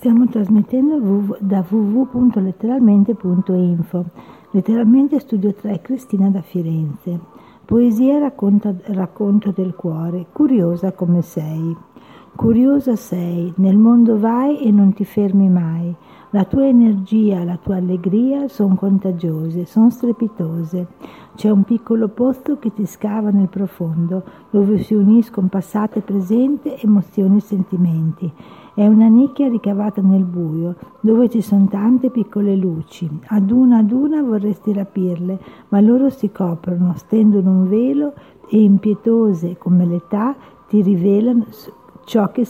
Stiamo trasmettendo da www.letteralmente.info. Letteralmente Studio 3 Cristina da Firenze. Poesia racconta, racconto del cuore, curiosa come sei. Curiosa sei, nel mondo vai e non ti fermi mai. La tua energia, la tua allegria sono contagiose, sono strepitose. C'è un piccolo pozzo che ti scava nel profondo, dove si uniscono passato e presente, emozioni e sentimenti. È una nicchia ricavata nel buio, dove ci sono tante piccole luci. Ad una ad una vorresti rapirle, ma loro si coprono, stendono un velo e impietose come l'età ti rivelano Chalky